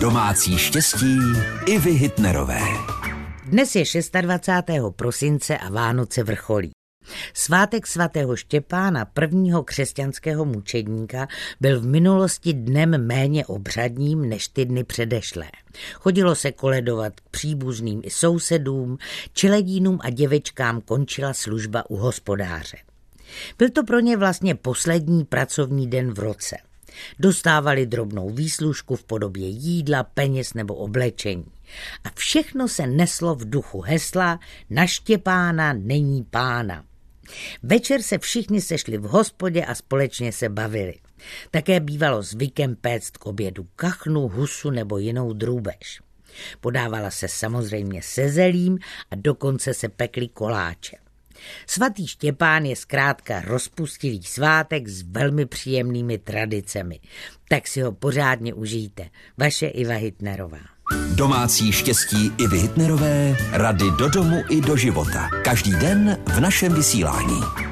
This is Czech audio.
Domácí štěstí i vy Hitnerové. Dnes je 26. prosince a Vánoce vrcholí. Svátek svatého Štěpána, prvního křesťanského mučedníka, byl v minulosti dnem méně obřadním než ty dny předešlé. Chodilo se koledovat k příbuzným i sousedům, čeledínům a děvečkám končila služba u hospodáře. Byl to pro ně vlastně poslední pracovní den v roce. Dostávali drobnou výslužku v podobě jídla, peněz nebo oblečení. A všechno se neslo v duchu hesla na Štěpána není pána. Večer se všichni sešli v hospodě a společně se bavili. Také bývalo zvykem péct k obědu kachnu, husu nebo jinou drůbež. Podávala se samozřejmě se zelím a dokonce se pekly koláče. Svatý Štěpán je zkrátka rozpustilý svátek s velmi příjemnými tradicemi. Tak si ho pořádně užijte. Vaše Iva Hitnerová. Domácí štěstí i Hitnerové, rady do domu i do života. Každý den v našem vysílání.